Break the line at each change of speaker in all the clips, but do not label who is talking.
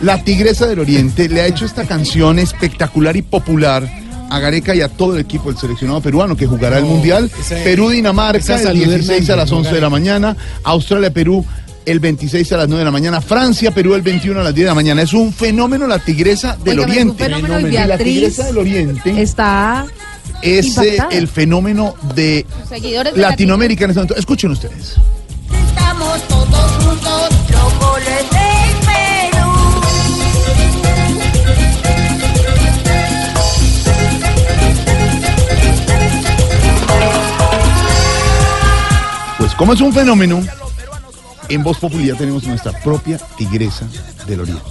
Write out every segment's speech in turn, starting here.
La Tigresa del Oriente le ha hecho esta canción espectacular y popular a Gareca y a todo el equipo del seleccionado peruano que jugará el Mundial. Perú-Dinamarca el
salud
16 a las
no
11 de la mañana. Australia-Perú el 26 a las 9 de la mañana. Francia-Perú el 21 a las 10 de la mañana. Es un fenómeno la Tigresa del
Óigame, es un
Oriente.
fenómeno y
Y la Tigresa del Oriente
Está
es eh,
impactada.
el fenómeno de Latinoamérica en este momento. Escuchen ustedes.
Estamos todos juntos,
como es un fenómeno, en Voz Populi ya tenemos nuestra propia Tigresa del Oriente.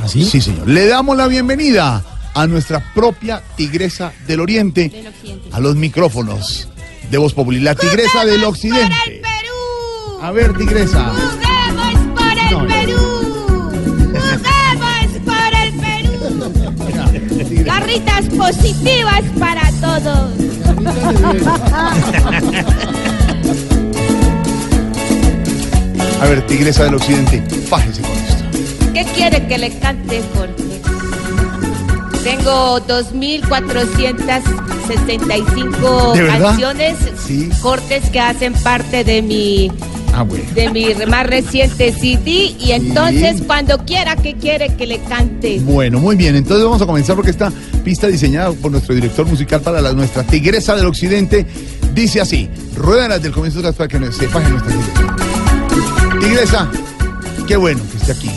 ¿Así?
Sí, señor. Le damos la bienvenida a nuestra propia Tigresa del Oriente, a los micrófonos de Voz Populi, la Tigresa del Occidente.
Perú.
A ver, Tigresa.
Juguemos por el
no.
Perú. Juguemos por el Perú. Garritas positivas para todos.
A ver, Tigresa del Occidente, fájese con esto.
¿Qué quiere que le cante, Jorge? Tengo 2.465
¿De verdad?
canciones,
Sí.
cortes que hacen parte de mi
Ah, bueno.
de mi más reciente CD y entonces cuando quiera que quiere que le cante.
Bueno, muy bien. Entonces vamos a comenzar porque esta pista diseñada por nuestro director musical para la, nuestra Tigresa del Occidente dice así. Ruedan desde el comienzo atrás para que se faje nuestra tigresa. Tigresa, qué bueno que esté aquí.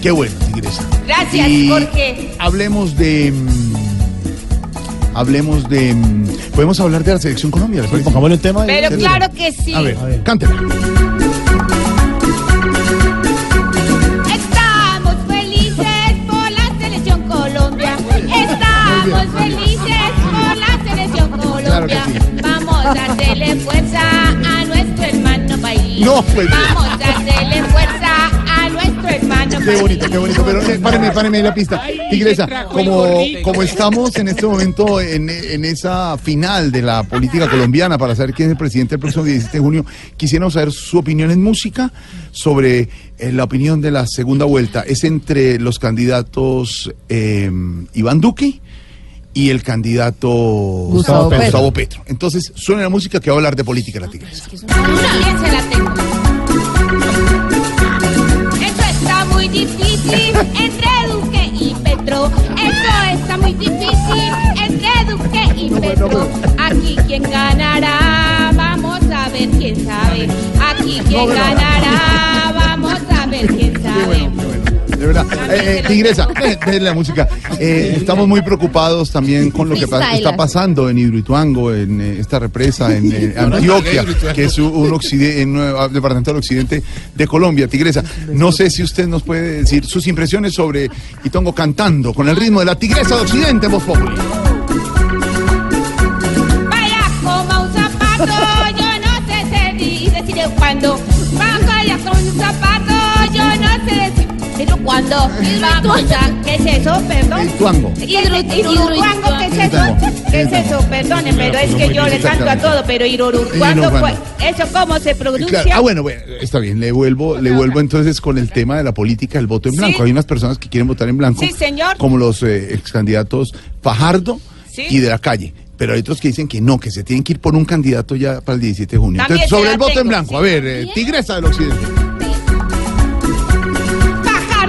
Qué bueno, Tigresa.
Gracias,
Y
Jorge.
Hablemos de... mm, hablemos de... mm, Podemos hablar de la selección Colombia.
Pongámosle un tema.
Pero
sí.
claro que sí.
A ver,
A ver.
cántela.
Estamos felices por la selección Colombia. Estamos felices por la selección
Claro que
Colombia.
sí.
Vamos a hacerle fuerza
No, pues.
Vamos a hacerle fuerza a nuestro hermano.
Qué bonito, qué bonito. Pero eh, páreme, páreme ahí la pista. Tigresa, como, como estamos en este momento en, en esa final de la política colombiana para saber quién es el presidente el próximo 17 de junio, quisiéramos saber su opinión en música sobre eh, la opinión de la segunda vuelta. Es entre los candidatos eh, Iván Duque y el candidato
Gustavo Petro.
Gustavo Petro. Entonces, suena la música que va a hablar de política la tigresa.
Eso está muy difícil entre Duque y Petro. Eso está muy difícil entre Duque y Petro. Aquí quien ganará, vamos a ver quién sabe. Aquí quien ganará,
Eh, eh, tigresa, déjale la música. Eh, estamos muy preocupados también con lo que pa- está pasando en Hidroituango, en eh, esta represa, en eh, Antioquia, que es un, en departamento del occidente de Colombia. Tigresa, no sé si usted nos puede decir sus impresiones sobre Itongo cantando con el ritmo de la Tigresa de Occidente, Voz Populi.
Vaya como un zapato, yo no sé decir cuándo. Vaya como un zapato, yo no sé Vamos a, ¿qué es eso? Perdón.
Tuango.
Hidroituango, ¿qué es eso? ¿Qué es eso? Perdone, pero es que yo le canto a todo, pero Hidroituango,
Hidroituango.
¿eso cómo se pronuncia?
Ah, bueno, bueno, está bien, le vuelvo, le vuelvo entonces con el tema de la política del voto en blanco. Hay unas personas que quieren votar en blanco.
Sí, señor.
Como los eh, ex candidatos Fajardo y de la calle. Pero hay otros que dicen que no, que se tienen que ir por un candidato ya para el 17 de junio.
También
Entonces, sobre el voto en blanco,
sí.
a ver, eh, Tigresa del Occidente.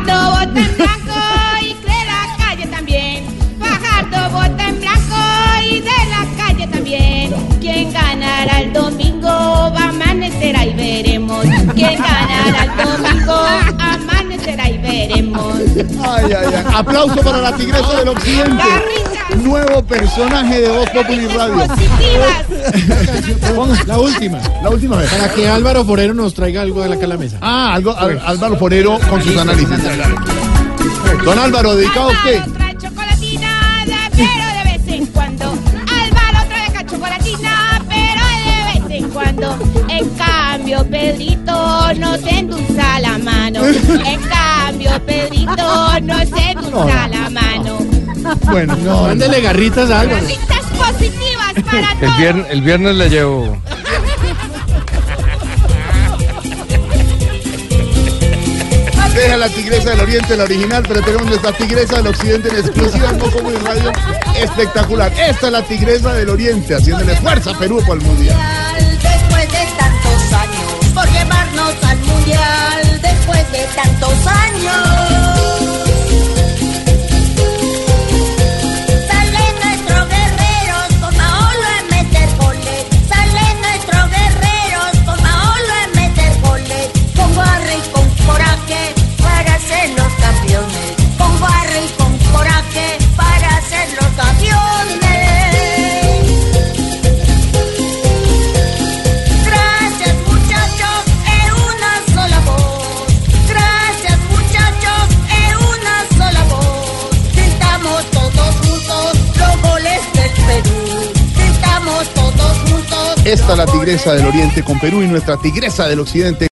Fajardo vota en blanco y de la calle también. Fajardo vota en blanco y de la calle también. ¿Quién ganará el domingo? Va a amanecer ahí veremos. ¿Quién ganará el domingo? Amanecerá y veremos.
Ay, ay, ay. Aplauso para la Tigresa del Occidente. Nuevo personaje de Voz Populi Radio.
La última.
La última vez.
Para que Álvaro Forero nos traiga algo de la mesa.
Ah, algo, Al- Álvaro Forero con sus análisis. Don Álvaro, dedicado a usted.
Álvaro trae chocolatina, de- pero de vez en cuando. Álvaro chocolatina, pero de vez en cuando. En cambio, Pedrito no se endulza la mano. En cambio, Pedrito no se endulza la mano.
Bueno, no,
Mándele garritas a
positivas para
El
todos.
viernes, el viernes le llevo.
deja la tigresa del oriente, la original, pero tenemos nuestra tigresa del occidente en exclusiva en Moco Muy Radio. Espectacular. Esta es la tigresa del oriente, haciéndole fuerza a Perú por el mundial.
Después de tantos años, por llevarnos al mundial, después de tantos años.
Esta es la tigresa del oriente con Perú y nuestra tigresa del occidente.